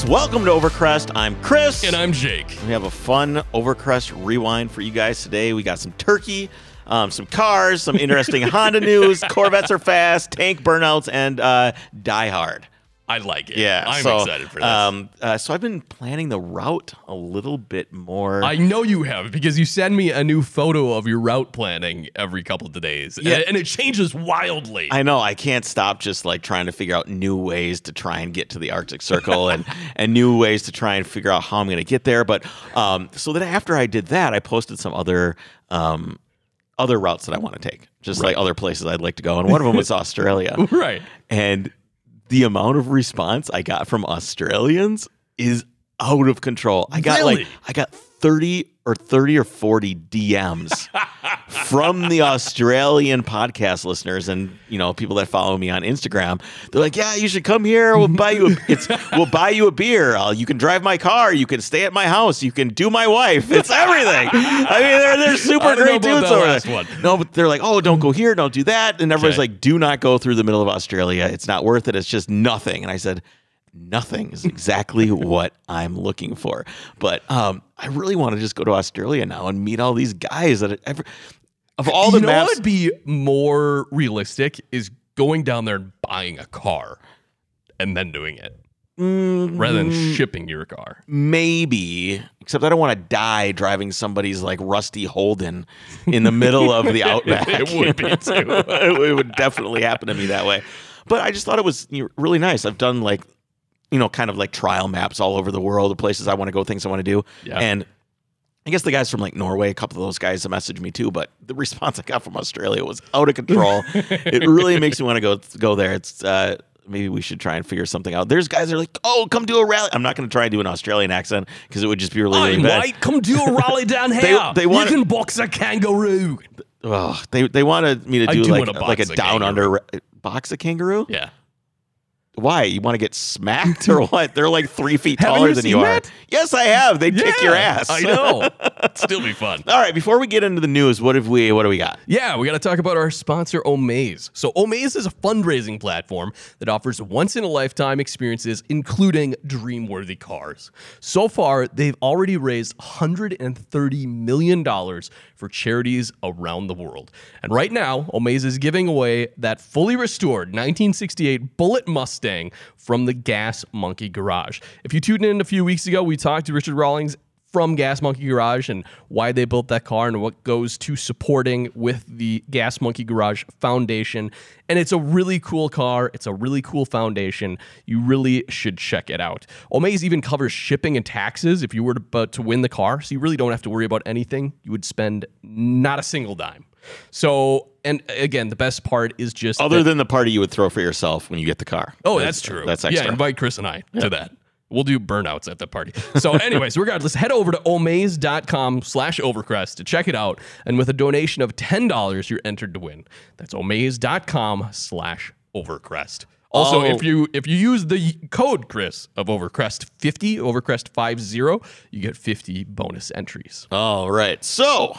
guys. Welcome to Overcrest. I'm Chris. And I'm Jake. We have a fun Overcrest rewind for you guys today. We got some turkey, um, some cars, some interesting Honda news, Corvettes are fast, tank burnouts, and uh, Die Hard. I like it. Yeah, I'm so, excited for this. Um, uh, so I've been planning the route a little bit more. I know you have because you send me a new photo of your route planning every couple of days. Yeah. And, and it changes wildly. I know I can't stop just like trying to figure out new ways to try and get to the Arctic Circle and and new ways to try and figure out how I'm going to get there. But um, so then after I did that, I posted some other um, other routes that I want to take, just like other places I'd like to go, and one of them was Australia. right. And the amount of response I got from Australians is out of control. I got Really? like I got 30 or 30 or 40 DMs from the Australian podcast listeners and you know people that follow me on Instagram. They're like, "Yeah, you should come here. We'll buy you a it's we'll buy you a beer. You can drive my car, you can stay at my house, you can do my wife. It's everything." I mean, they're they're super I don't know great dudes over there. one. No, but they're like, "Oh, don't go here, don't do that." And everyone's Okay. like, "Do not go through the middle of Australia. It's not worth it. It's just nothing." And I said, nothing is exactly what I'm looking for. But um, I really want to just go to Australia now and meet all these guys that ever of all the you know maps. what would be more realistic is going down there and buying a car and then doing it Mm, rather than shipping your car. maybe, except I don't want to die driving somebody's like rusty Holden in the middle of the outback. It would be, too. it would definitely happen to me that way. But I just thought it was really nice. I've done like, you know, kind of like trial maps all over the world, the places I want to go, things I want to do. Yeah. And I guess the guys from like Norway, a couple of those guys messaged me too, but the response I got from Australia was out of control. it really makes me want to go go there. It's uh maybe we should try and figure something out. There's guys that are like, "Oh, come do a rally." I'm not going to try and do an Australian accent because it would just be really, really I'm bad. white. Come do a rally down here. they they wanna- you can box a kangaroo. Oh, they they wanted me to do, do like like a a down kangaroo. under box a kangaroo. Yeah. Why? You want to get smacked or what? They're like three feet taller you than seen you that? are. Yes, I have. They kick your ass. I know. It'd still be fun. All right, before we get into the news, what have we? What do we got? Yeah, we got to talk about our sponsor, Omaze. So, Omaze is a fundraising platform that offers once in a lifetime experiences, including dream worthy cars. So far, they've already raised $130 million for charities around the world. And right now, Omaze is giving away that fully restored 1968 Bullitt Mustang from the Gas Monkey Garage. If you tuned in a few weeks ago, we talked to Richard Rawlings from Gas Monkey Garage and why they built that car and what goes to supporting with the Gas Monkey Garage Foundation. And it's a really cool car. It's a really cool foundation. You really should check it out. Omaze even covers shipping and taxes if you were to, to win the car. So you really don't have to worry about anything. You would spend not a single dime. So, and again, the best part is just Other that- than the party you would throw for yourself when you get the car. Oh, that's true. That's extra. Yeah, invite Chris and I to that. We'll do burnouts at the party. So, anyways, regardless, head over to omaze.com slash overcrest to check it out. And with a donation of $10, you're entered to win. That's omaze.com slash overcrest. Also, Oh. if you if you use the code Chris of Overcrest 50, Overcrest 50, you get 50 bonus entries. All right. So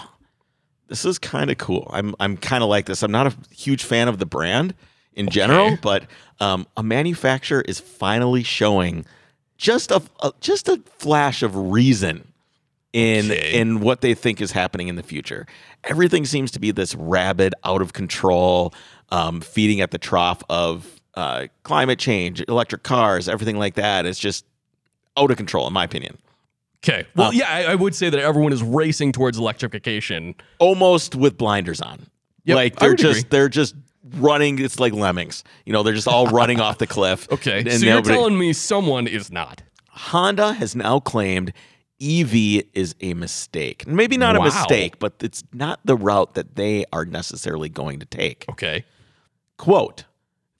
this is kind of cool. I'm I'm kind of like this. I'm not a huge fan of the brand in general, but um, a manufacturer is finally showing just a, a just a flash of reason in Okay. in what they think is happening in the future. Everything seems to be this rabid, out of control, um, feeding at the trough of uh, climate change, electric cars, everything like that. It's just out of control, in my opinion. Okay. Well, yeah, I, I would say that everyone is racing towards electrification. almost with blinders on. Yep, like they're just agree. they're just running. It's like lemmings. You know, they're just all running off the cliff. Okay. And so you're nobody- telling me someone is not. Honda has now claimed EV is a mistake. Maybe not a mistake, but it's not the route that they are necessarily going to take. Okay. Quote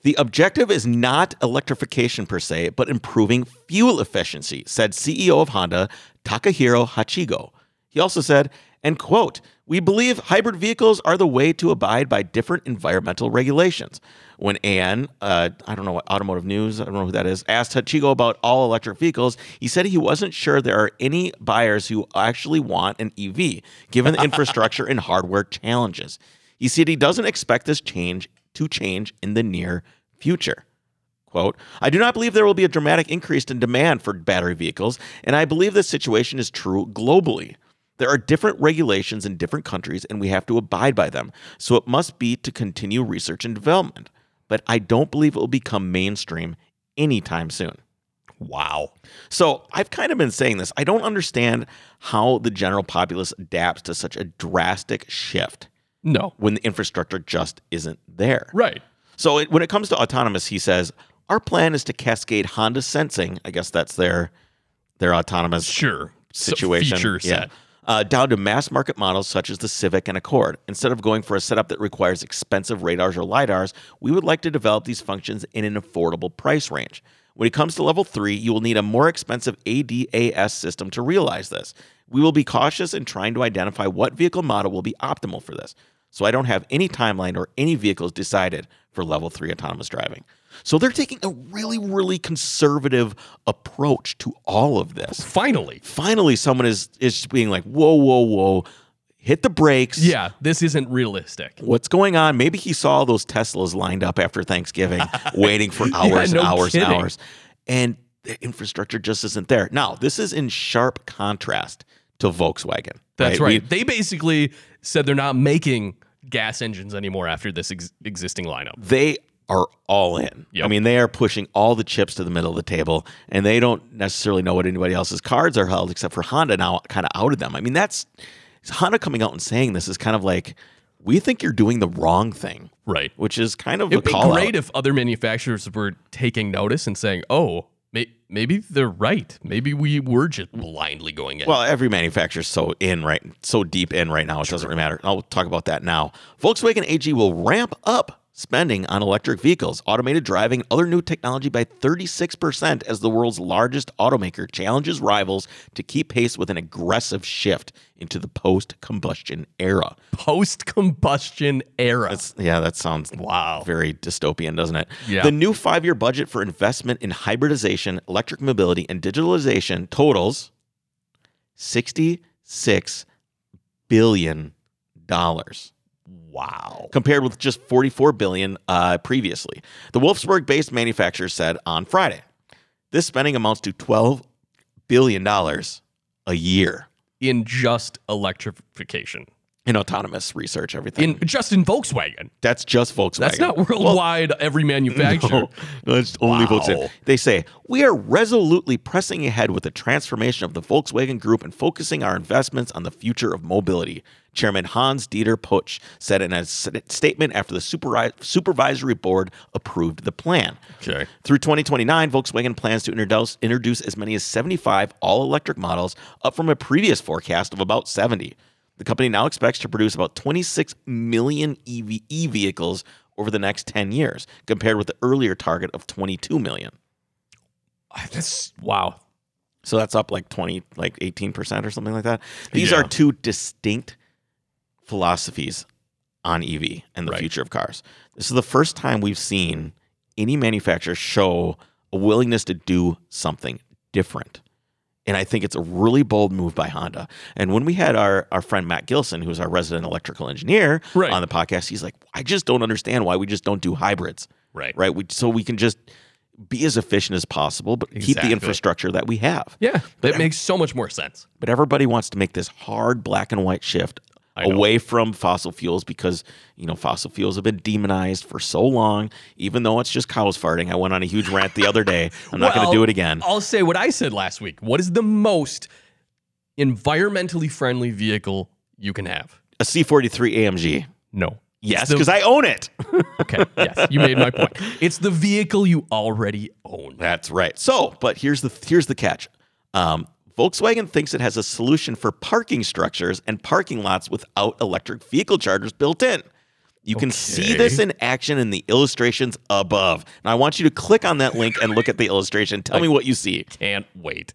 The objective is not electrification per se, but improving fuel efficiency, said CEO of Honda, Takahiro Hachigo. He also said, and quote, we believe hybrid vehicles are the way to abide by different environmental regulations. When Ann, uh, I don't know what automotive news, I don't know who that is, asked Hachigo about all electric vehicles, he said he wasn't sure there are any buyers who actually want an EV, given the infrastructure and hardware challenges. He said he doesn't expect this change to change in the near future. Quote, I do not believe there will be a dramatic increase in demand for battery vehicles, and I believe this situation is true globally. There are different regulations in different countries, and we have to abide by them. So it must be to continue research and development. But I don't believe it will become mainstream anytime soon. Wow. So I've kind of been saying this. I don't understand how the general populace adapts to such a drastic shift No. when the infrastructure just isn't there. Right. So it, when it comes to autonomous, he says our plan is to cascade Honda Sensing. I guess that's their their autonomous Sure. So situation. feature Yeah. set. Uh, down to mass market models such as the Civic and Accord. Instead of going for a setup that requires expensive radars or LiDARs, we would like to develop these functions in an affordable price range. When it comes to level three, you will need a more expensive ADAS system to realize this. We will be cautious in trying to identify what vehicle model will be optimal for this. So I don't have any timeline or any vehicles decided for level three autonomous driving. So they're taking a really, really conservative approach to all of this Finally. finally someone is is being like, whoa, whoa, whoa, hit the brakes. Yeah, this isn't realistic. What's going on? Maybe he saw those Teslas lined up after Thanksgiving, waiting for hours no and hours kidding. and hours. And the infrastructure just isn't there. Now, this is in sharp contrast to Volkswagen. That's We- right. They basically said they're not making gas engines anymore after this ex- existing lineup. they are all in. Yep. I mean, they are pushing all the chips to the middle of the table, and they don't necessarily know what anybody else's cards are held, except for Honda now kind of outed them. I mean, that's Honda coming out and saying this is kind of like, we think you're doing the wrong thing, Right. which is kind of It'd a be great out. if other manufacturers were taking notice and saying, "Oh, may- maybe they're right. Maybe we were just blindly going in." Well, every manufacturer's so in right, so deep in right now, it doesn't really matter. I'll talk about that now. Volkswagen AG will ramp up spending on electric vehicles, automated driving, and other new technology by 36% as the world's largest automaker challenges rivals to keep pace with an aggressive shift into the post-combustion era. Post-combustion era. That's, yeah, that sounds Wow. very dystopian, doesn't it? Yeah. The new five-year budget for investment in hybridization, electric mobility, and digitalization totals sixty-six billion dollars, wow. compared with just forty-four billion uh, previously. The Wolfsburg-based manufacturer said on Friday, this spending amounts to twelve billion dollars a year In just electrification. In autonomous research. Everything. In just in Volkswagen. That's just Volkswagen. That's not worldwide every manufacturer. No, no, it's only Wow. Volkswagen. They say, We are resolutely pressing ahead with the transformation of the Volkswagen Group and focusing our investments on the future of mobility. Chairman Hans Dieter Pötsch said in a statement after the supervi- supervisory board approved the plan. Okay. Through 2029, Volkswagen plans to introduce, introduce as many as 75 all electric models, up from a previous forecast of about 70. The company now expects to produce about 26 million EV e vehicles over the next 10 years, compared with the earlier target of 22 million. That's wow. So that's up like 20, like 18% or something like that. These Yeah. are two distinct philosophies on EV and the Right. future of cars. This is the first time we've seen any manufacturer show a willingness to do something different. And I think it's a really bold move by Honda. And when we had our, our friend Matt Gilson, who's our resident electrical engineer, Right. on the podcast, he's like, I just don't understand why we just don't do hybrids. Right. Right. We, so we can just be as efficient as possible, but keep the infrastructure that we have. Yeah. That makes so much more sense. But everybody wants to make this hard black and white shift. Away from fossil fuels because, you know, fossil fuels have been demonized for so long, even though it's just cows farting. I went on a huge rant the other day. I'm not going to do it again. I'll say what I said last week. What is the most environmentally friendly vehicle you can have? A C43 AMG. No. Yes, because I own it. Okay. Yes, you made my point. It's the vehicle you already own. That's right. So, but here's the here's the catch. Um, Volkswagen thinks it has a solution for parking structures and parking lots without electric vehicle chargers built in. You can see this in action in the illustrations above. Now, I want you to click on that link and look at the illustration. Tell me what you see. Can't wait.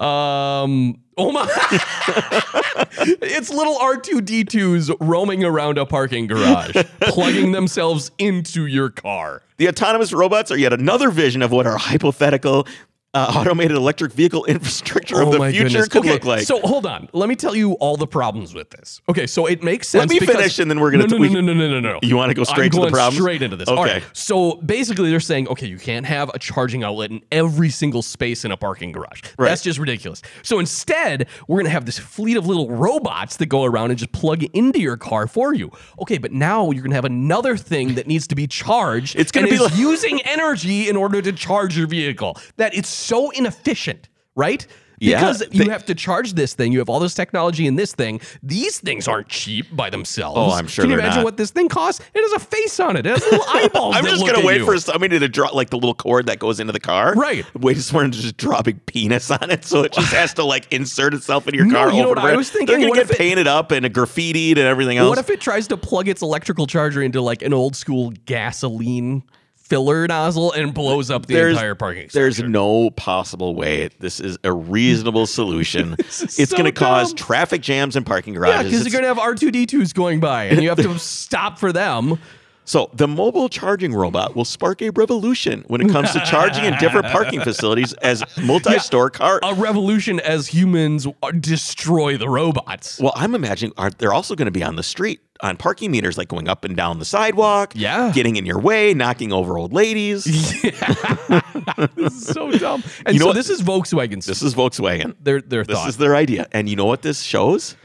Um. Oh my! it's little R two D twos roaming around a parking garage, plugging themselves into your car. The autonomous robots are yet another vision of what our hypothetical uh, automated electric vehicle infrastructure of the future could Oh Okay, look like. So hold on. Let me tell you all the problems with this. Okay, so it makes sense. Let me because- finish and then we're gonna- No, no, no, no, no, no, no, no. You wanna go straight to the going problems? Straight into this. Okay. right. So basically, they're saying, okay, you can't have a charging outlet in every single space in a parking garage. Right. That's just ridiculous. So instead, we're gonna have this fleet of little robots that go around and just plug into your car for you. Okay, but now you're gonna have another thing that needs to be charged. It's gonna be like- using energy in order to charge your vehicle. That it's so inefficient, right? Yeah, Because you have to charge this thing. You have all this technology in this thing. These things aren't cheap by themselves. Oh, I'm sure Can you imagine not. what this thing costs? It has a face on it. It has little eyeballs. I'm just gonna wait you. for somebody to drop like the little cord that goes into the car. Right. Wait for someone to just drop a penis on it, so it just has to like insert itself in your No, car. you know what I was thinking? They're gonna get it- painted up and graffitied and everything else. What if it tries to plug its electrical charger into like an old school gasoline filler nozzle and blows up the there's, entire parking? structure. there's no possible way this is a reasonable solution. it's so going to cause traffic jams in parking garages. yeah, because you're gonna have R two D twos going by, and you have to stop for them. So, the mobile charging robot will spark a revolution when it comes to charging in different parking facilities as multi-store car. A revolution as humans destroy the robots. Well, I'm imagining are they're also going to be on the street on parking meters, like going up and down the sidewalk, Yeah. getting in your way, knocking over old ladies. Yeah. This is so dumb. And You know so what? this is Volkswagen. This is Volkswagen. their their This thought. is their idea, and you know what this shows?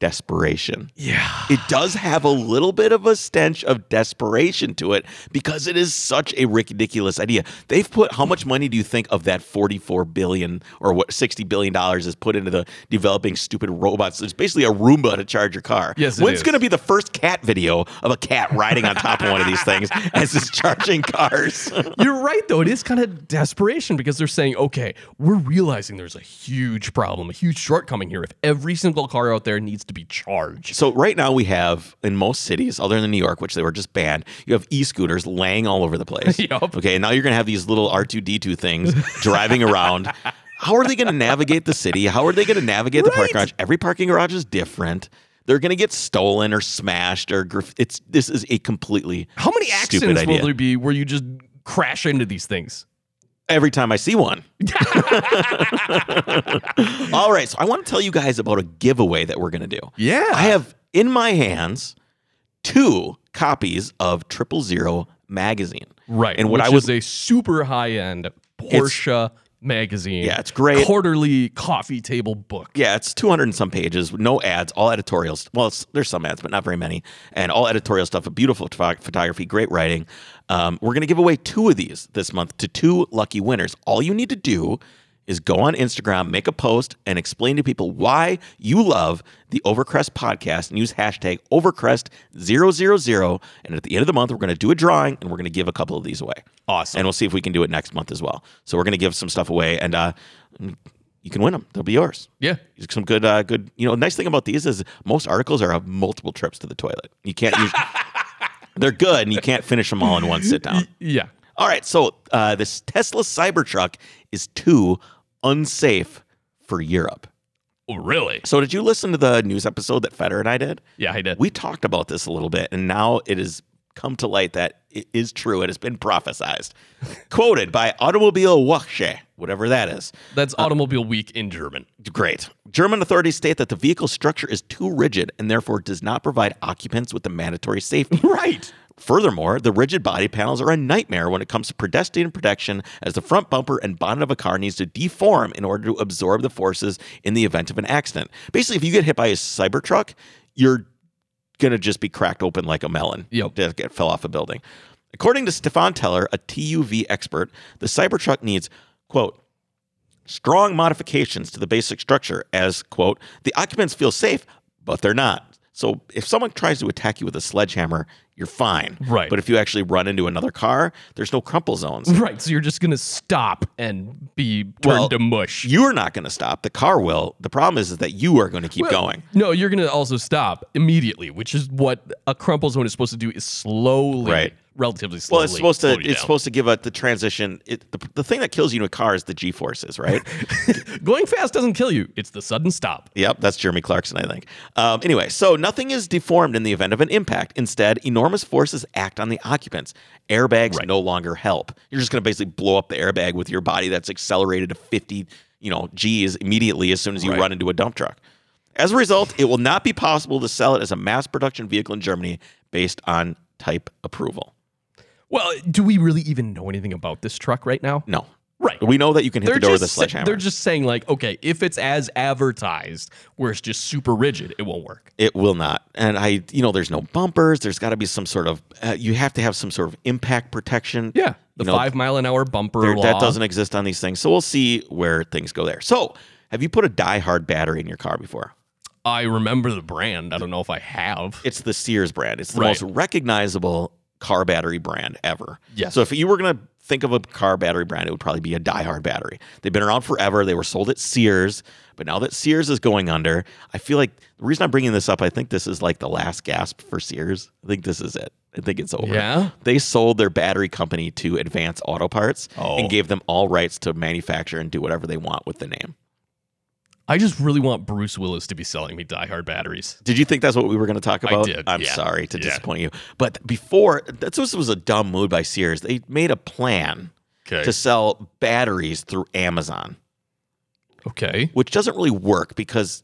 Desperation. yeah. It does have a little bit of a stench of desperation to it because it is such a ridiculous idea. They've put how much money do you think of that 44 billion or what 60 billion dollars is put into the developing stupid robots? It's basically a Roomba to charge your car. Yes, it When's going to be the first cat video of a cat riding on top of one of these things as it's charging cars? You're right, though. It is kind of desperation because they're saying, okay, we're realizing there's a huge problem, a huge shortcoming here. If every single car out there needs to be charged. So right now we have in most cities, other than New York, which they were just banned, you have e-scooters laying all over the place. Yup. Okay, and now you're gonna have these little R2D2 things driving around. How are they gonna navigate the city? How are they gonna navigate the parking garage? Every parking garage is different. They're gonna get stolen or smashed or it's this is a completely How many accidents will there be where you just crash into these things? Every time I see one. All right, so I want to tell you guys about a giveaway that we're going to do. Yeah. I have in my hands two copies of Triple Zero magazine. Right. And what I was a super high end Porsche magazine. Yeah, it's great. Quarterly coffee table book. Yeah, it's 200 and some pages, no ads, all editorials. Well, there's some ads, but not very many. And all editorial stuff, a beautiful photo- photography, great writing. Um, we're going to give away two of these this month to two lucky winners. All you need to do is go on Instagram, make a post, and explain to people why you love the Overcrest podcast and use hashtag Overcrest000. And at the end of the month, we're going to do a drawing and we're going to give a couple of these away. Awesome. And we'll see if we can do it next month as well. So we're going to give some stuff away and uh, you can win them. They'll be yours Yeah. some good uh good you know nice thing about these is most articles are of multiple trips to the toilet you can't use they're good and you can't finish them all in one sit down Yeah. all right so uh this tesla cybertruck is too unsafe for europe Oh, really? so did you listen to the news episode that feder and i did Yeah, I did. we talked about this a little bit and now it has come to light that it is true it has been prophesized quoted by automobile Woche, whatever that is That's uh, Automobile Week in German. Great. German authorities state that the vehicle structure is too rigid and therefore does not provide occupants with the mandatory safety. Right. Furthermore, the rigid body panels are a nightmare when it comes to pedestrian protection, as the front bumper and bonnet of a car needs to deform in order to absorb the forces in the event of an accident. Basically, if you get hit by a Cybertruck, you're going to just be cracked open like a melon. Yep. Get fell off a building. According to Stefan Teller, a TUV expert, the Cybertruck needs, quote, strong modifications to the basic structure as, quote, the occupants feel safe, but they're not. So if someone tries to attack you with a sledgehammer, you're fine. Right. But if you actually run into another car, there's no crumple zones. Right. So you're just going to stop and be turned Well, to mush. You're not going to stop. The car will. The problem is, is that you are going to keep Well, going. No, you're going to also stop immediately, which is what a crumple zone is supposed to do is slowly Right. Relatively slowly. Well, it's supposed to it's down. supposed to give a the transition. It, the, the thing that kills you in a car is the G forces, right? Going fast doesn't kill you. It's the sudden stop. Yep, that's Jeremy Clarkson, I think. Um, anyway, so nothing is deformed in the event of an impact. Instead, enormous forces act on the occupants. Airbags Right. no longer help. You're just going to basically blow up the airbag with your body that's accelerated to 50, you know, G's immediately as soon as you Right. run into a dump truck. As a result, it will not be possible to sell it as a mass production vehicle in Germany based on type approval. Well, do we really even know anything about this truck right now? No. Right. We know that you can hit They're the door with a sledgehammer. they're just saying like, okay, if it's as advertised, where it's just super rigid, it won't work. It will not. And I, you know, there's no bumpers. There's got to be some sort of, uh, you have to have some sort of impact protection. Yeah, the You know, five mile an hour bumper There- law. that doesn't exist on these things. So we'll see where things go there. So, have you put a die-hard battery in your car before? I remember the brand. I don't know if I have. It's the Sears brand. It's the Right. most recognizable car battery brand ever. Yes. So if you were going to think of a car battery brand, it would probably be a die-hard battery. They've been around forever. They were sold at Sears, but now that Sears is going under, I feel like the reason I'm bringing this up, I think this is like the last gasp for Sears. I think this is it. I think it's over. Yeah? They sold their battery company to Advance Auto Parts Oh. and gave them all rights to manufacture and do whatever they want with the name. I just really want Bruce Willis to be selling me Die Hard batteries. Did you think that's what we were going to talk about? I did, I'm yeah. sorry to Yeah. disappoint you. But before, that's this was a dumb move by Sears. They made a plan Okay. to sell batteries through Amazon, okay. which doesn't really work because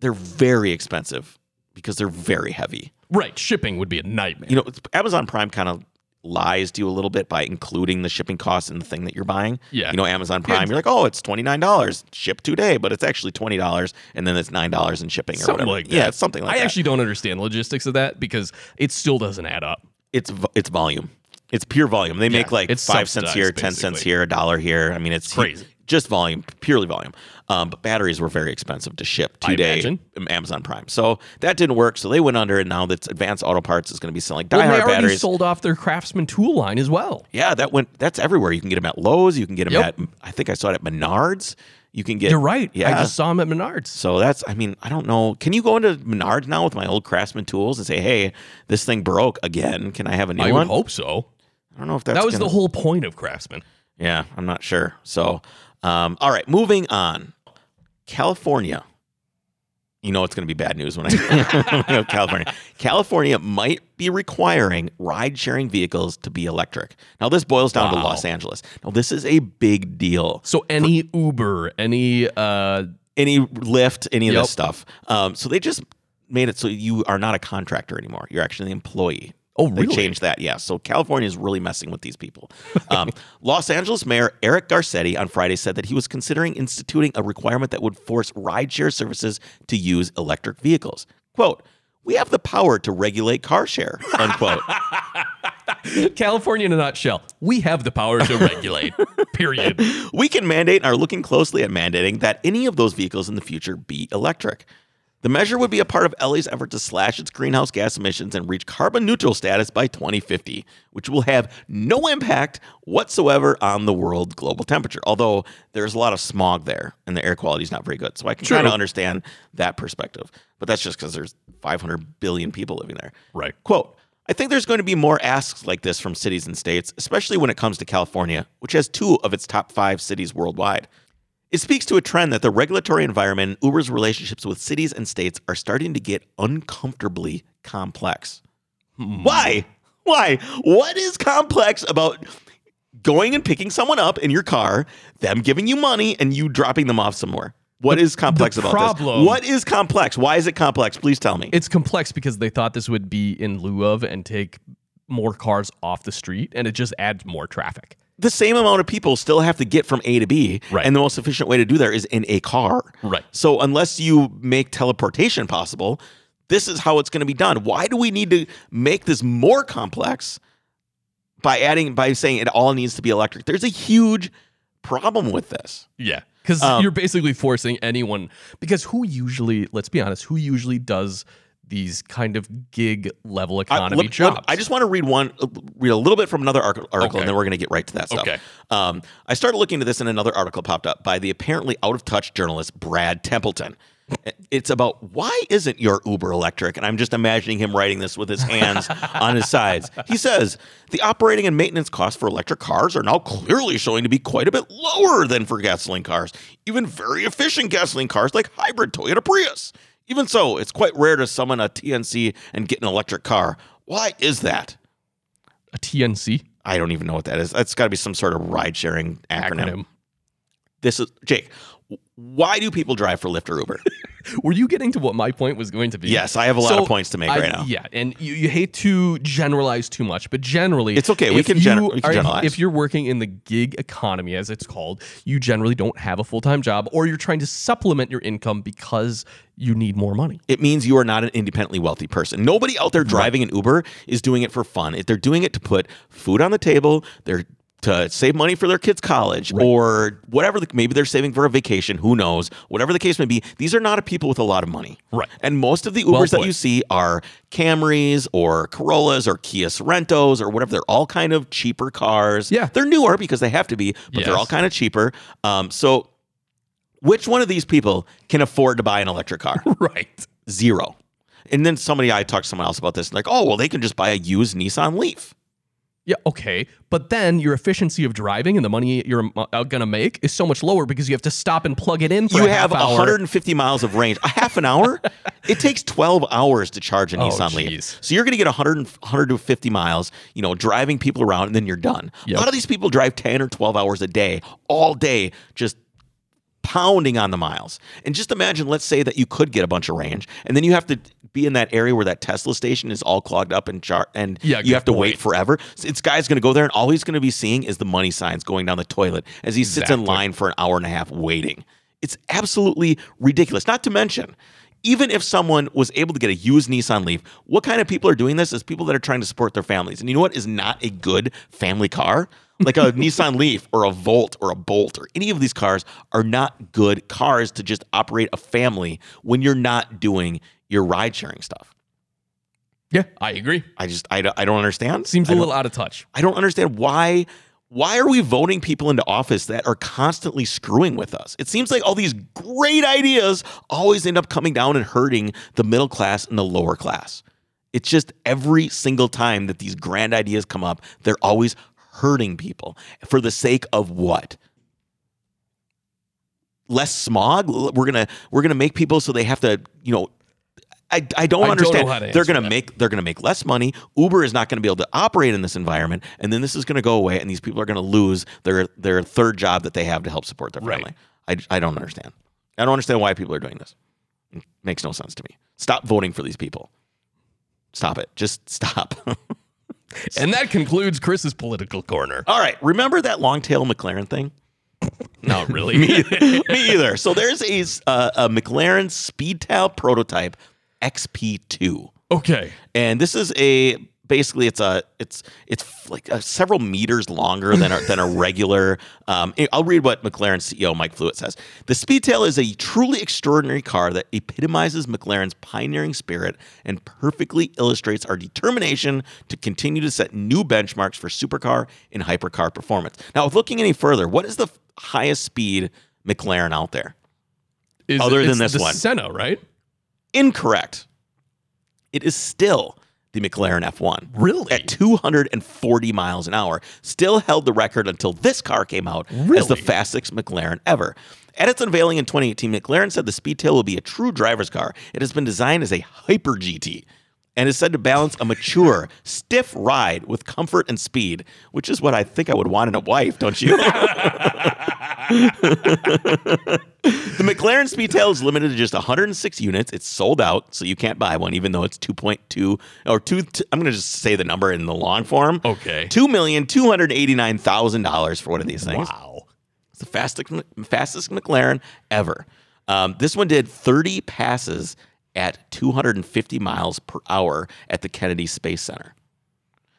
they're very expensive because they're very heavy. Right. Shipping would be a nightmare. You know, Amazon Prime kind of lies to you a little bit by including the shipping costs in the thing that you're buying. Yeah. You know, Amazon Prime, you're like, oh, it's $29 shipped today, but it's actually $20 and then it's $9 in shipping or something whatever. like that. Yeah, it's something like I that. actually don't understand the logistics of that because it still doesn't add up. it's it's volume. It's pure volume. They make like five cents here, subsidized, ten cents here, a dollar here. I mean, it's Crazy. Just volume, purely volume. Um, but batteries were very expensive to ship I today. imagine. Amazon Prime. So that didn't work. So they went under, and now that's Advanced Auto Parts is going to be selling Well, they diehard already batteries. sold off their Craftsman tool line as well. yeah, that went. That's everywhere. You can get them at Lowe's. You can get them Yep. at. I think I saw it at Menards. You can get. You're right. Yeah. I just saw them at Menards. so that's, I mean, I don't know. Can you go into Menards now with my old Craftsman tools and say, hey, this thing broke again. Can I have a new one? I one? would hope so. I don't know if that's that was gonna- the whole point of Craftsman. Yeah, I'm not sure. So, um, all right, moving on. California. You know it's going to be bad news when I go California. California might be requiring ride-sharing vehicles to be electric. Now, this boils down to Los Angeles. Now, this is a big deal. So any Uber, any uh Any Lyft, any of Yep. this stuff. Um, so they just made it so you are not a contractor anymore. You're actually an employee. Oh, They changed that, yeah. So California is really messing with these people. Um, Los Angeles Mayor Eric Garcetti on Friday said that he was considering instituting a requirement that would force rideshare services to use electric vehicles. Quote, we have the power to regulate car share, unquote. California in a nutshell. We have the power to regulate. period. we can mandate and are looking closely at mandating that any of those vehicles in the future be electric. The measure would be a part of LA's effort to slash its greenhouse gas emissions and reach carbon neutral status by 2050, which will have no impact whatsoever on the world global temperature. Although there's a lot of smog there and the air quality is not very good. So I can True. kind of understand that perspective. But that's just because there's 500 billion people living there. Right. Quote, I think there's going to be more asks like this from cities and states, especially when it comes to California, which has two of its top five cities worldwide. It speaks to a trend that the regulatory environment and Uber's relationships with cities and states are starting to get uncomfortably complex. Hmm. Why? Why? What is complex about going and picking someone up in your car, them giving you money, and you dropping them off somewhere? What is complex the about problem- this? What is complex? Why is it complex? Please tell me. It's complex because they thought this would be in lieu of and take more cars off the street and it just adds more traffic. The same amount of people still have to get from A to B, Right. and the most efficient way to do that is in a car. Right. So unless you make teleportation possible, this is how it's going to be done. Why do we need to make this more complex by adding by saying it all needs to be electric? There's a huge problem with this. Yeah. Because Um, you're basically forcing anyone because who usually, let's be honest, who usually does these kind of gig level I, economy let- jobs? I just want to read one, read a little bit from another article, article Okay. and then we're going to get right to that stuff. Okay. Um, I started looking into this, and another article popped up by the apparently out of touch journalist Brad Templeton. It's about why isn't your Uber electric? And I'm just imagining him writing this with his hands on his sides. He says the operating and maintenance costs for electric cars are now clearly showing to be quite a bit lower than for gasoline cars, even very efficient gasoline cars like hybrid Toyota Prius. Even so, it's quite rare to summon a TNC and get an electric car. Why is that? A TNC I don't even know what that is. That's got to be some sort of ride sharing acronym. acronym. This is Jake. Why do people drive for Lyft or Uber? Were you getting to what my point was going to be? yes, I have a lot So, of points to make I- right now. Yeah, and you, you hate to generalize too much, but generally, It's okay, we can gener- we can are- generalize. If you're working in the gig economy, as it's called, you generally don't have a full time job, or you're trying to supplement your income because you need more money. It means you are not an independently wealthy person. Nobody out there driving an Uber is doing it for fun. If they're doing it to put food on the table, they're to save money for their kids' college or whatever. The, maybe they're saving for a vacation. Who knows? Whatever the case may be, these are not people with a lot of money. Right. And most of the Ubers Well that you see are Camrys or Corollas or Kia Sorentos or whatever. They're all kind of cheaper cars. Yeah. They're newer because they have to be, but they're all kind of cheaper. Um, so, which one of these people can afford to buy an electric car? Right. Zero. And then somebody, I talked to someone else about this, and like, oh, well, they can just buy a used Nissan Leaf. Yeah, okay. But then your efficiency of driving and the money you're uh, going to make is so much lower because you have to stop and plug it in for You a have half hour. 150 miles of range. A half an hour? it takes 12 hours to charge a Oh, Nissan Leaf. So you're going to get 100, 150 miles, you know, driving people around, and then you're done. Yep. A lot of these people drive 10 or 12 hours a day, all day, just pounding on the miles. And just imagine, let's say that you could get a bunch of range, and then you have to be in that area where that Tesla station is all clogged up and char- and Yeah, you have to point. wait forever. So This guy's going to go there, and all he's going to be seeing is the money signs going down the toilet as he sits in line for an hour and a half waiting. It's absolutely ridiculous. Not to mention, even if someone was able to get a used Nissan Leaf, what kind of people are doing this is people that are trying to support their families. And you know what is not a good family car? Like a Nissan Leaf or a Volt or a Bolt or any of these cars are not good cars to just operate a family when you're not doing your ride sharing stuff. Yeah, I agree. I just I don't, I don't understand. Seems a little out of touch. I don't understand why why are we voting people into office that are constantly screwing with us? It seems like all these great ideas always end up coming down and hurting the middle class and the lower class. It's just every single time that these grand ideas come up, they're always hurting people for the sake of what? Less smog? We're going to we're going to make people so they have to, you know, I, I don't I don't understand. to they're going to make they're going to make less money. Uber is not going to be able to operate in this environment, and then this is going to go away, and these people are going to lose their their third job that they have to help support their Right. family. I, I don't understand. I don't understand why people are doing this. It makes no sense to me. Stop voting for these people. Stop it. Just stop. And that concludes Chris's political corner. All right. Remember that long tail McLaren thing? Not really. Me either. So there's a, uh, a McLaren Speedtail prototype XP2. okay. and this is a basically it's a it's it's like uh several meters longer than a, than a regular um, i'll read what mclaren ceo mike flewitt says the speedtail is a truly extraordinary car that epitomizes mclaren's pioneering spirit and perfectly illustrates our determination to continue to set new benchmarks for supercar and hypercar performance now with looking any further what is the highest speed mclaren out there Is Other it- than this the one. Senna, right? Incorrect it is still the McLaren F1. Really? At 240 miles an hour. Still held the record until this car came out as the fastest McLaren ever. At its unveiling in 2018, McLaren said the Speedtail will be a true driver's car. It has been designed as a hyper GT and is said to balance a mature, stiff ride with comfort and speed, which is what I think I would want in a wife, don't you? The McLaren Speedtail is limited to just 106 units. It's sold out, so you can't buy one, even though it's 2.2 or two. T- I'm going to just say the number in the long form. Okay. Two million two hundred eighty nine thousand dollars for one of these things. Wow. It's the fastest fastest McLaren ever. Um, this one did 30 passes at 250 miles per hour at the Kennedy Space Center.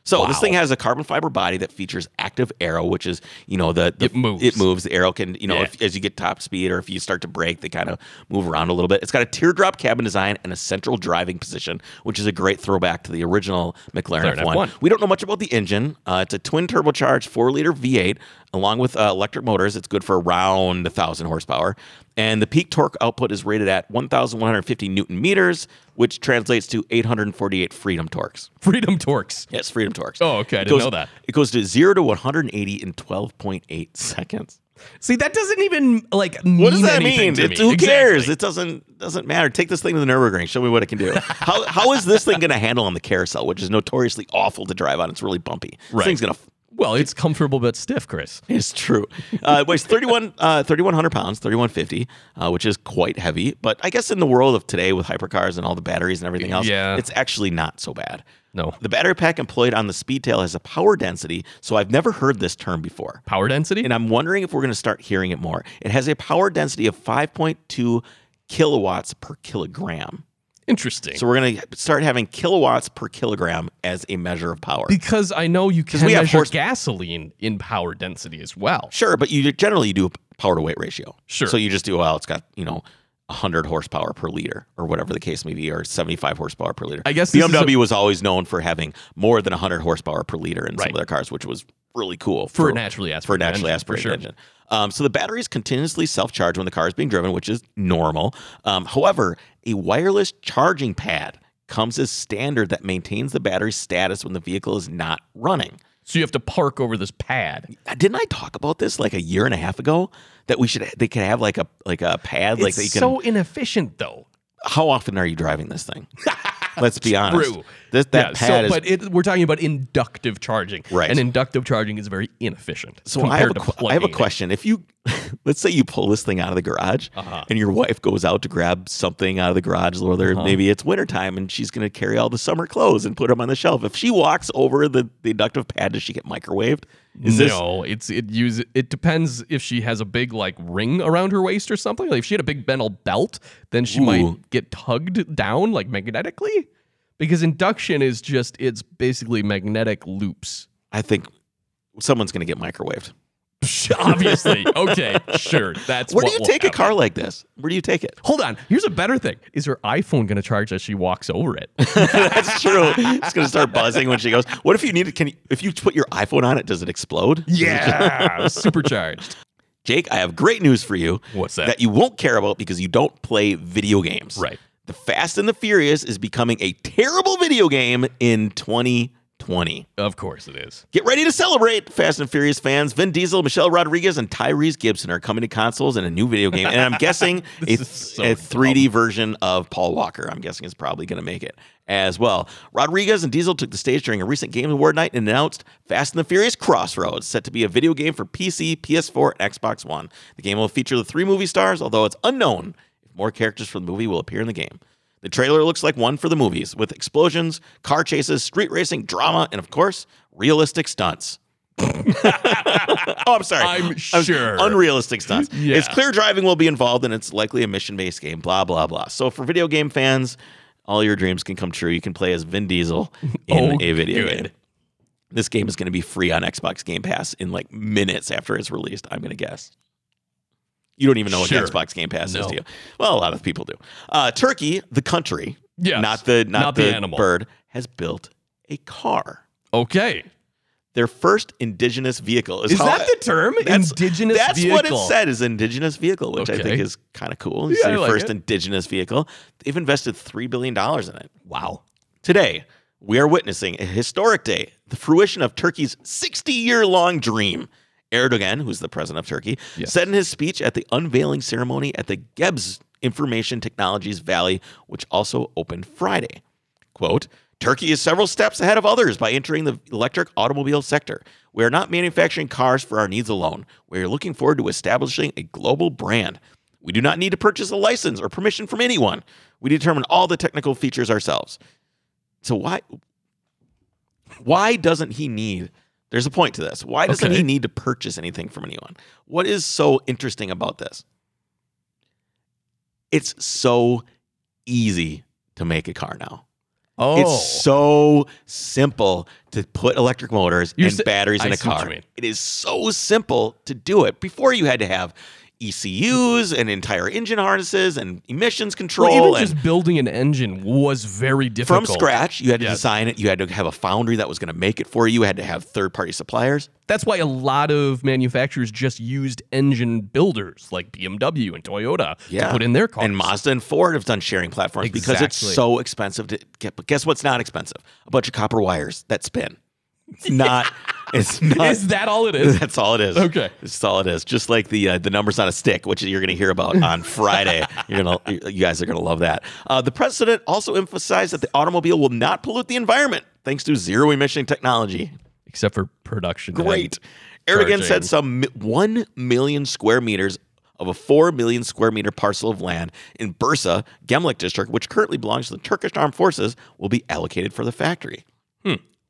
So this thing has a carbon fiber body that features active aero, which is you know the, the It moves. It moves. The arrow can you know Yeah. if, as you get top speed or if you start to brake, they kind of move around a little bit. It's got a teardrop cabin design and a central driving position, which is a great throwback to the original McLaren, McLaren F1. F1. We don't know much about the engine. Uh, it's a twin turbocharged four liter V8 along with uh, electric motors. It's good for around a thousand horsepower. And the peak torque output is rated at 1,150 newton meters, which translates to 848 freedom torques. Freedom torques. Yes, freedom torques. Oh, okay. I It didn't goes- know that. It goes to 0 to 180 in 12.8 seconds. See, that doesn't even like mean What does that mean? me. who cares? It doesn't doesn't matter. Take this thing to the Nurburgring. Show me what it can do. how how is this thing going to handle on the carousel, which is notoriously awful to drive on? It's really bumpy. This Right. thing's going to. Well, it's comfortable but stiff, Chris. It's true. Uh, it weighs 31, uh, 3,100 pounds, 3,150, uh, which is quite heavy. But I guess in the world of today with hypercars and all the batteries and everything else, Yeah. it's actually not so bad. No. The battery pack employed on the Speedtail has a power density, so I've never heard this term before. Power density? And I'm wondering if we're going to start hearing it more. It has a power density of 5.2 kilowatts per kilogram. Interesting. So we're going to start having kilowatts per kilogram as a measure of power. because I know you can we have measure horse- gasoline in power density as well. Sure, but you generally you do a power to weight ratio. Sure. So you just do well, it's got, you know, 100 horsepower per liter or whatever the case may be or 75 horsepower per liter. I guess BMW was always known for having more than 100 horsepower per liter in some of their cars, which was really cool For a naturally aspirated for a naturally engine, for aspirated sure. engine. Um, so the batteries continuously self-charge when the car is being driven, which is normal. Um, however, a wireless charging pad comes as standard that maintains the battery status when the vehicle is not running. So you have to park over this pad. Uh, Didn't I talk about this like a year and a half ago? That we should they could have like a like a pad like it's that you can. so inefficient, though. how often are you driving this thing? Let's be honest. True. This, that yeah, pad so, is but it, we're talking about inductive charging, Right. And inductive charging is very inefficient. So I have, a, qu- have a plugging it in. question. If you, let's say you pull this thing out of the garage Uh-huh. and your wife goes out to grab something out of the garage, whether Uh-huh. maybe it's wintertime and she's going to carry all the summer clothes and put them on the shelf. If she walks over the, the inductive pad, does she get microwaved? Is this, no, it's it use it depends if she has a big like ring around her waist or something. Like if she had a big metal belt, then she Ooh. might get tugged down like magnetically. Because induction is just it's basically magnetic loops. I think someone's going to get microwaved. Obviously. okay, sure. That's Where do you take a car like this? Where do you take it? Hold on. Here's a better thing. Is her iPhone going to charge as she walks over it? That's true. It's going to start buzzing when she goes. What if you need it? Can you, if you put your iPhone on it, does it explode? yeah. Supercharged. Jake, I have great news for you. What's that? That you won't care about because you don't play video games. Right. The Fast and the Furious is becoming a terrible video game in 2020. Of course it is. Get ready to celebrate, Fast and Furious fans. Vin Diesel, Michelle Rodriguez, and Tyrese Gibson are coming to consoles in a new video game. And I'm guessing a, so a 3D version of Paul Walker, I'm guessing, is probably going to make it as well. Rodriguez and Diesel took the stage during a recent Game Award night and announced Fast and the Furious Crossroads, set to be a video game for PC, PS4, and Xbox One. The game will feature the three movie stars, although it's unknown more characters from the movie will appear in the game. The trailer looks like one for the movies, with explosions, car chases, street racing, drama, and of course, realistic stunts. oh, I'm sorry. I'm sure. Unrealistic stunts. Yeah. It's clear driving will be involved, and it's likely a mission based game, blah, blah, blah. So, for video game fans, all your dreams can come true. You can play as Vin Diesel in Oh, a video good. game. This game is going to be free on Xbox Game Pass in like minutes after it's released, I'm going to guess. You don't even know Sure. what Xbox Game Pass is, No. do you? Well, a lot of people do. Uh, Turkey, the country, Yes. not the not, Not the the, animal. bird, has built a car. Okay. Their first indigenous vehicle is, Is that I- the term? that's, Indigenous That's vehicle. what it said is indigenous vehicle, which I think is kind of cool. It's Yeah, their like first it. indigenous vehicle. They've invested three billion dollars in it. Wow. Today, we are witnessing a historic day, the fruition of Turkey's 60 year long dream. Erdogan, who's the president of Turkey, Yes. said in his speech at the unveiling ceremony at the Gebze Information Technologies Valley, which also opened Friday. Quote, Turkey is several steps ahead of others by entering the electric automobile sector. We are not manufacturing cars for our needs alone. We are looking forward to establishing a global brand. We do not need to purchase a license or permission from anyone. We determine all the technical features ourselves. So why why doesn't he need there's a point to this. Why doesn't Okay. he need to purchase anything from anyone? What is so interesting about this? It's so easy to make a car now. Oh. It's so simple to put electric motors You're and sa- batteries in I a car. It is so simple to do it. Before you had to have ECUs and entire engine harnesses and emissions control. Well, even just building an engine was very difficult. from scratch, you had to Yeah. design it. You had to have a foundry that was going to make it for you. You had to have third party suppliers. That's why a lot of manufacturers just used engine builders like BMW and Toyota to put in their cars. And Mazda and Ford have done sharing platforms because it's so expensive to get. But guess what's not expensive? A bunch of copper wires that spin. It's not. it's not. Is that all it is? That's all it is. Okay. that's all it is. Just like the uh, the numbers on a stick, which you're going to hear about on Friday. You're gonna, you guys are going to love that. Uh, the president also emphasized that the automobile will not pollute the environment thanks to zero emission technology. Except for production. Great. Erdogan said some 1 million square meters of a 4 million square meter parcel of land in Bursa, Gemlik district, which currently belongs to the Turkish armed forces, will be allocated for the factory.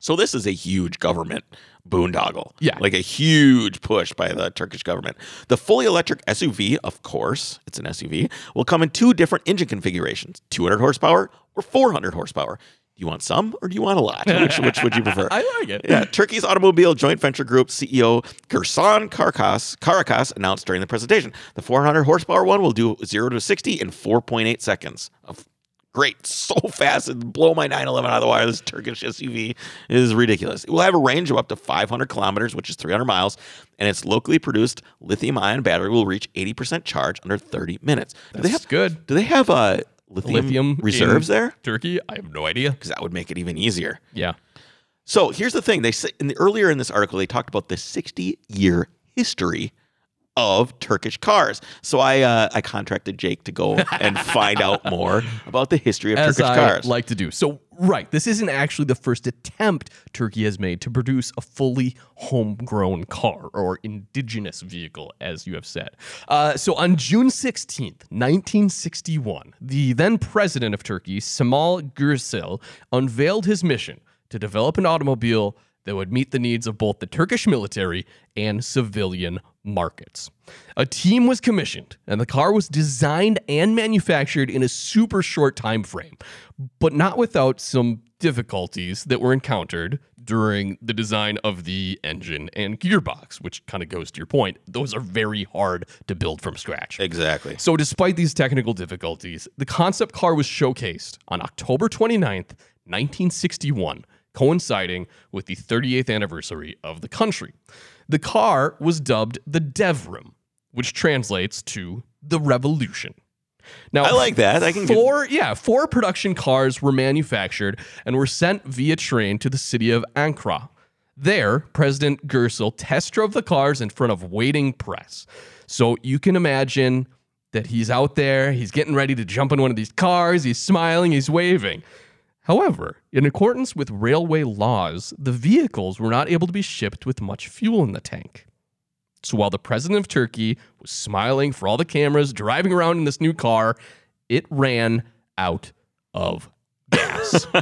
So this is a huge government boondoggle. Yeah. Like a huge push by the Turkish government. The fully electric SUV, of course, it's an SUV, will come in two different engine configurations 200 horsepower or 400 horsepower. Do you want some or do you want a lot? Which, which would you prefer? I like it. Yeah, Turkey's automobile joint venture group CEO Gürcan Karakas, Karakas announced during the presentation the 400 horsepower one will do 0 to 60 in 4.8 seconds. Of great, so fast and blow my 911 out of the wire. This Turkish SUV is ridiculous. It will have a range of up to 500 kilometers, which is 300 miles, and its locally produced lithium-ion battery will reach 80% charge under 30 minutes. Do they That's have good. Do they have uh, lithium, Lithium reserves there? Turkey? I have no idea. Because that would make it even easier. Yeah. So here's the thing: they say in the earlier in this article they talked about the 60 year history of Turkish cars. So I uh, I contracted Jake to go and find out more about the history of As Turkish I cars. like to do. So, right, this isn't actually the first attempt Turkey has made to produce a fully homegrown car or indigenous vehicle, as you have said. Uh, so, on June 16th, 1961, the then president of Turkey, Cemal Gürsel, unveiled his mission to develop an automobile that would meet the needs of both the Turkish military and civilian markets. A team was commissioned and the car was designed and manufactured in a super short time frame, but not without some difficulties that were encountered during the design of the engine and gearbox, which kind of goes to your point. Those are very hard to build from scratch. exactly. So, despite these technical difficulties, the concept car was showcased on October 29th, 1961, coinciding with the 38th anniversary of the country. The car was dubbed the Devrim, which translates to the Revolution. Now, I like that. I can get- four, yeah, four production cars were manufactured and were sent via train to the city of Ankara. There, President Gürsel test drove the cars in front of waiting press. So you can imagine that he's out there, he's getting ready to jump in one of these cars, he's smiling, he's waving. However, in accordance with railway laws, the vehicles were not able to be shipped with much fuel in the tank. So while the president of Turkey was smiling for all the cameras, driving around in this new car, it ran out of gas.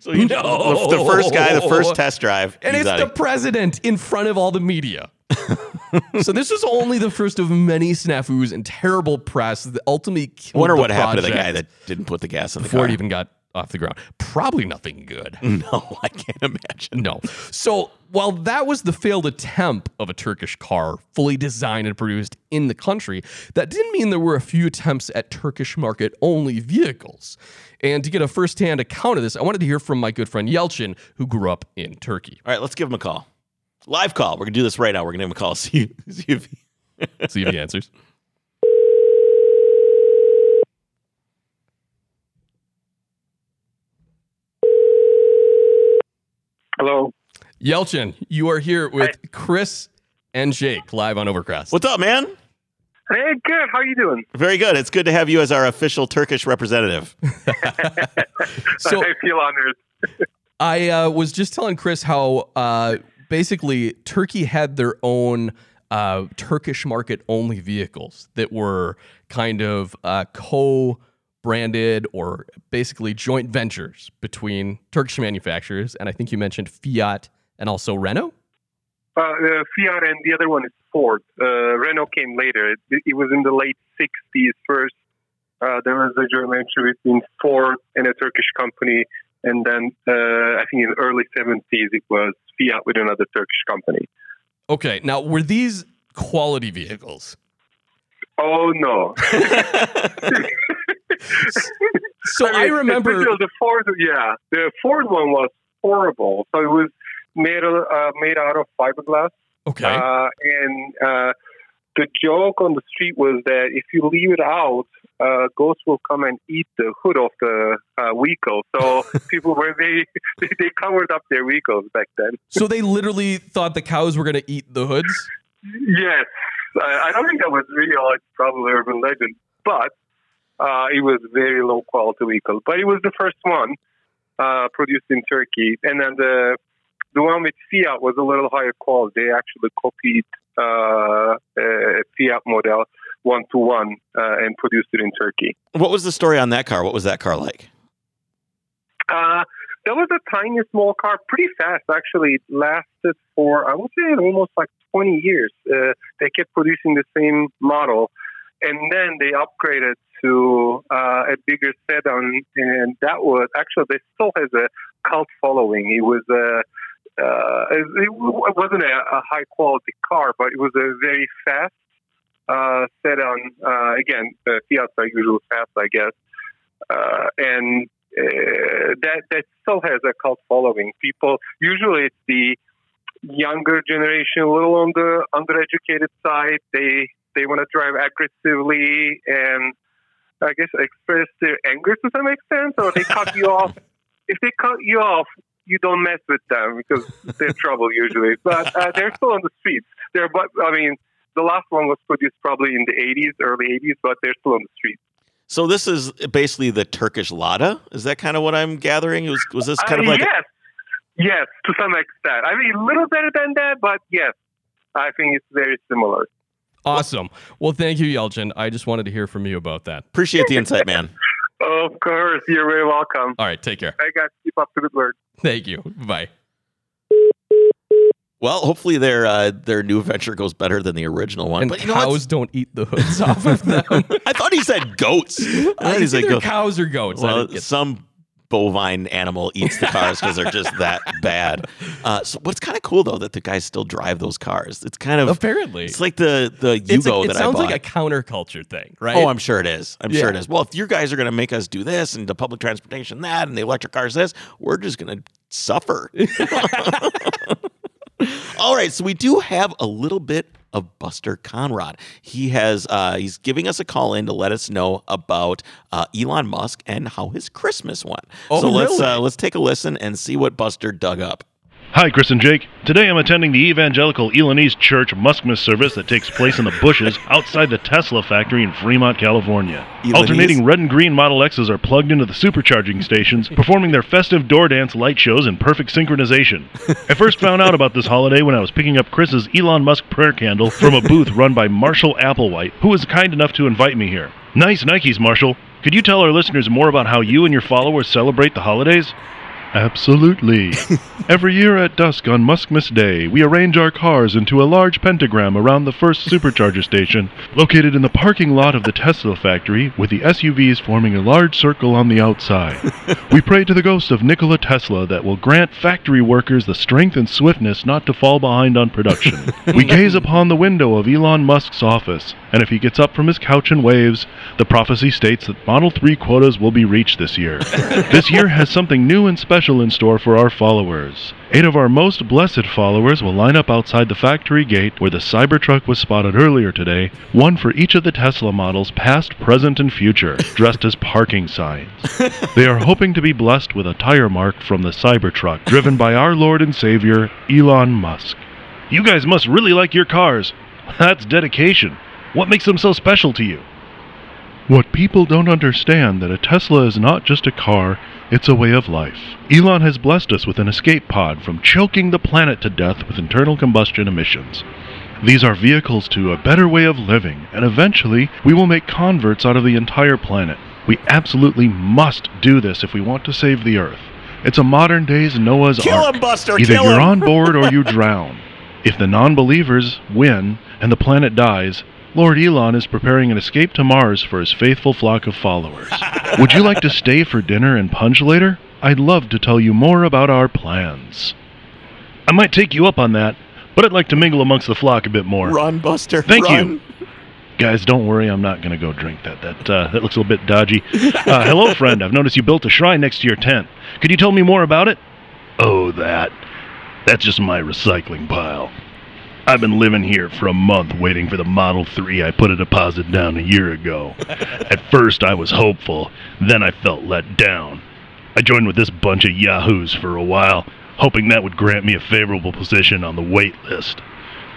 So you No. the, first guy, the first test drive, and it's the president in front of all the media. so this was only the first of many snafus and terrible press that ultimately killed wonder the what happened to the guy that didn't put the gas in the before car. it even got off the ground. Probably nothing good. no, I can't imagine. No. So while that was the failed attempt of a Turkish car fully designed and produced in the country, that didn't mean there were a few attempts at Turkish market only vehicles. And to get a firsthand account of this, I wanted to hear from my good friend Yelchin, who grew up in Turkey. All right, let's give him a call. Live call. We're gonna do this right now. We're gonna give him a call. See, see if he, See if he answers. Hello. Yelchin, you are here with Chris and Jake live on Overcrest. What's up, man? Hey, good. How are you doing? Very good. It's good to have you as our official Turkish representative. So I feel honored. I uh, was just telling Chris how uh, basically Turkey had their own uh, Turkish market only vehicles that were kind of uh, co branded or basically joint ventures between Turkish manufacturers. And I think you mentioned Fiat and also Renault. Uh, uh, Fiat and the other one is Ford. Uh, Renault came later. It, it was in the late 60s first. Uh, there was a joint venture between Ford and a Turkish company. And then uh, I think in the early 70s it was Fiat with another Turkish company. Okay, now were these quality vehicles? Oh no! So I, mean, remember. especially the Ford. Yeah, the Ford one was horrible. So it was made uh, made out of fiberglass, Okay. uh, and uh, the joke on the street was that if you leave it out, uh, ghosts will come and eat the hood of the uh, vehicle. So people were they, they covered up their vehicles back then. so they literally thought the cows were going to eat the hoods. Yes, I, I don't think that was real. It's probably urban legend, but uh, it was very low quality vehicle. But it was the first one uh, produced in Turkey, and then the the one with Fiat was a little higher quality. They actually copied uh, a Fiat model one to one and produced it in Turkey. what was the story on that car? What was that car like? Uh, that was a tiny, small car, pretty fast actually. It lasted for, I would say, almost like 20 years. Uh, they kept producing the same model. And then they upgraded to uh, a bigger sedan, and that was actually, they still has a cult following. It was a, uh, it wasn't a, a high quality car, but it was a very fast uh, sedan. Uh, again, uh, Fiats are usually fast, I guess. Uh, and uh, that that still has a cult following. People usually it's the younger generation, a little on the undereducated side. They they want to drive aggressively and I guess express their anger to some extent, or they cut you off. If they cut you off, you don't mess with them because they're trouble usually. But uh, they're still on the streets. They're but I mean. The last one was produced probably in the 80s, early 80s, but they're still on the streets. So this is basically the Turkish Lada. Is that kind of what I'm gathering? Was was this kind Uh, of like yes, yes, to some extent. I mean, a little better than that, but yes, I think it's very similar. Awesome. Well, thank you, Yelchin. I just wanted to hear from you about that. appreciate the insight, man. Of course, you're very welcome. All right. Take care. I got to keep up the good work. Thank you. Bye. Well, hopefully their uh, their new venture goes better than the original one. And but you know what? cows don't eat the hoods off of them. I thought he said goats. I thought Uh, he it's said either goats. cows or goats. Well, didn't some bovine animal eats the cars because they're just that bad. Uh, so what's kind of cool though that the guys still drive those cars. It's kind of apparently, it's like the the a- Yugo it that I sounds like a counterculture thing, right? Oh, I'm sure it is. I'm sure it is. Well, if you guys are going to make us do this and the public transportation that and the electric cars this, we're just going to suffer. All right, so we do have a little bit of Buster Conrad. He has uh, he's giving us a call in to let us know about uh, Elon Musk and how his Christmas went. Oh, so let's uh, let's take a listen and see what Buster dug up. Hi, Chris and Jake. Today I'm attending the Evangelical Elanese Church Muskmas service that takes place in the bushes outside the Tesla factory in Fremont, California. Elanese? Alternating red and green Model X's are plugged into the supercharging stations, performing their festive door dance light shows in perfect synchronization. I first found out about this holiday when I was picking up Chris's Elon Musk prayer candle from a booth run by Marshall Applewhite, who was kind enough to invite me here. Nice Nikes, Marshall. Could you tell our listeners more about how you and your followers celebrate the holidays? Absolutely. Every year at dusk on Muskmas Day, we arrange our cars into a large pentagram around the first supercharger station, located in the parking lot of the Tesla factory, with the SUVs forming a large circle on the outside. we pray to the ghost of Nikola Tesla that will grant factory workers the strength and swiftness not to fall behind on production. we gaze upon the window of Elon Musk's office, and if he gets up from his couch and waves, the prophecy states that Model 3 quotas will be reached this year. this year has something new and special in store for our followers. Eight of our most blessed followers will line up outside the factory gate where the Cybertruck was spotted earlier today, one for each of the Tesla models, past, present, and future, dressed as parking signs. They are hoping to be blessed with a tire mark from the Cybertruck, driven by our Lord and Savior, Elon Musk. You guys must really like your cars. That's dedication. What makes them so special to you? What people don't understand that a Tesla is not just a car, it's a way of life. Elon has blessed us with an escape pod from choking the planet to death with internal combustion emissions. These are vehicles to a better way of living, and eventually we will make converts out of the entire planet. We absolutely must do this if we want to save the Earth. It's a modern day's Noah's Kill Ark. him, Buster. Either you're him. on board or you drown. If the non believers win and the planet dies, Lord Elon is preparing an escape to Mars for his faithful flock of followers. Would you like to stay for dinner and punch later? I'd love to tell you more about our plans. I might take you up on that, but I'd like to mingle amongst the flock a bit more. Run, Buster. Thank you. Guys, don't worry. I'm not going to go drink that. That uh, that looks a little bit dodgy. Uh, hello, friend. I've noticed you built a shrine next to your tent. Could you tell me more about it? Oh, that. That's just my recycling pile. I've been living here for a month waiting for the Model 3 I put a deposit down a year ago. At first, I was hopeful. Then I felt let down. I joined with this bunch of yahoos for a while, hoping that would grant me a favorable position on the wait list.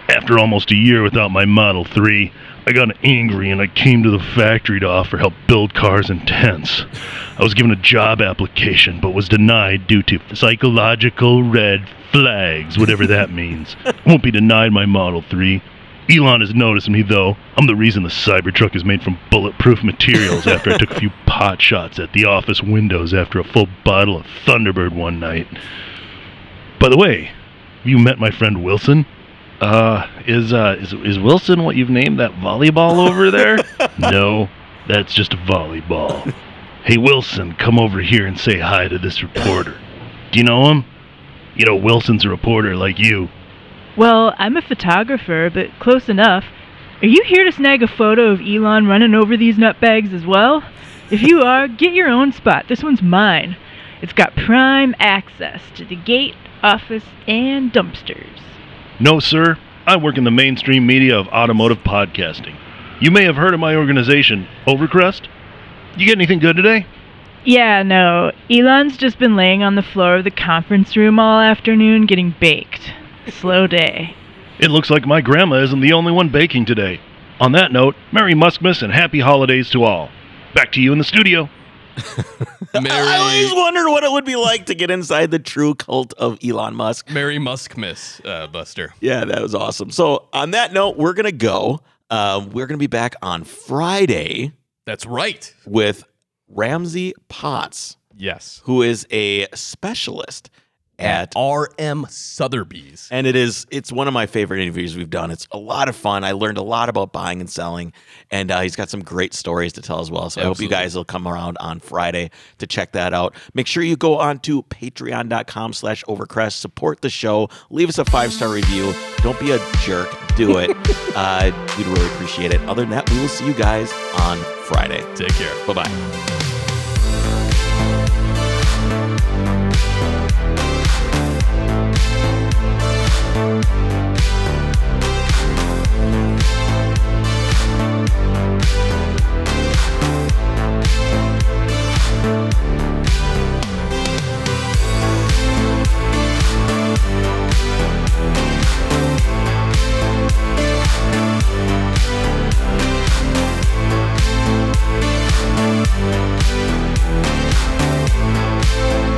After almost a year without my Model 3, I got angry and I came to the factory to offer help build cars and tents. I was given a job application but was denied due to psychological red flags, whatever that means. Won't be denied my Model 3. Elon has noticed me though. I'm the reason the Cybertruck is made from bulletproof materials after I took a few pot shots at the office windows after a full bottle of Thunderbird one night. By the way, have you met my friend Wilson? Uh, is uh is is Wilson what you've named that volleyball over there? no, that's just a volleyball. Hey Wilson, come over here and say hi to this reporter. Do you know him? You know Wilson's a reporter like you. Well, I'm a photographer, but close enough. Are you here to snag a photo of Elon running over these nutbags as well? If you are, get your own spot. This one's mine. It's got prime access to the gate, office, and dumpsters. No, sir. I work in the mainstream media of automotive podcasting. You may have heard of my organization, Overcrest. You get anything good today? Yeah, no. Elon's just been laying on the floor of the conference room all afternoon getting baked. Slow day. It looks like my grandma isn't the only one baking today. On that note, Merry Muskmas and Happy Holidays to all. Back to you in the studio. I always wondered what it would be like to get inside the true cult of Elon Musk. Merry Muskmas, uh, Buster. Yeah, that was awesome. So, on that note, we're going to go. Uh, we're going to be back on Friday That's right. with Ramsey Potts, Yes. who is a specialist at RM Sotheby's. and it is it's one of my favorite interviews we've done. It's a lot of fun. I learned a lot about buying and selling, and uh, he's got some great stories to tell as well. So I hope you guys will come around on Friday to check that out. Make sure you go on to patreon.com slash overcrest, support the show, leave us a five-star review. Don't be a jerk. Do it. uh, we'd really appreciate it. Other than that, we will see you guys on Friday. Take care. Bye-bye. Thank you.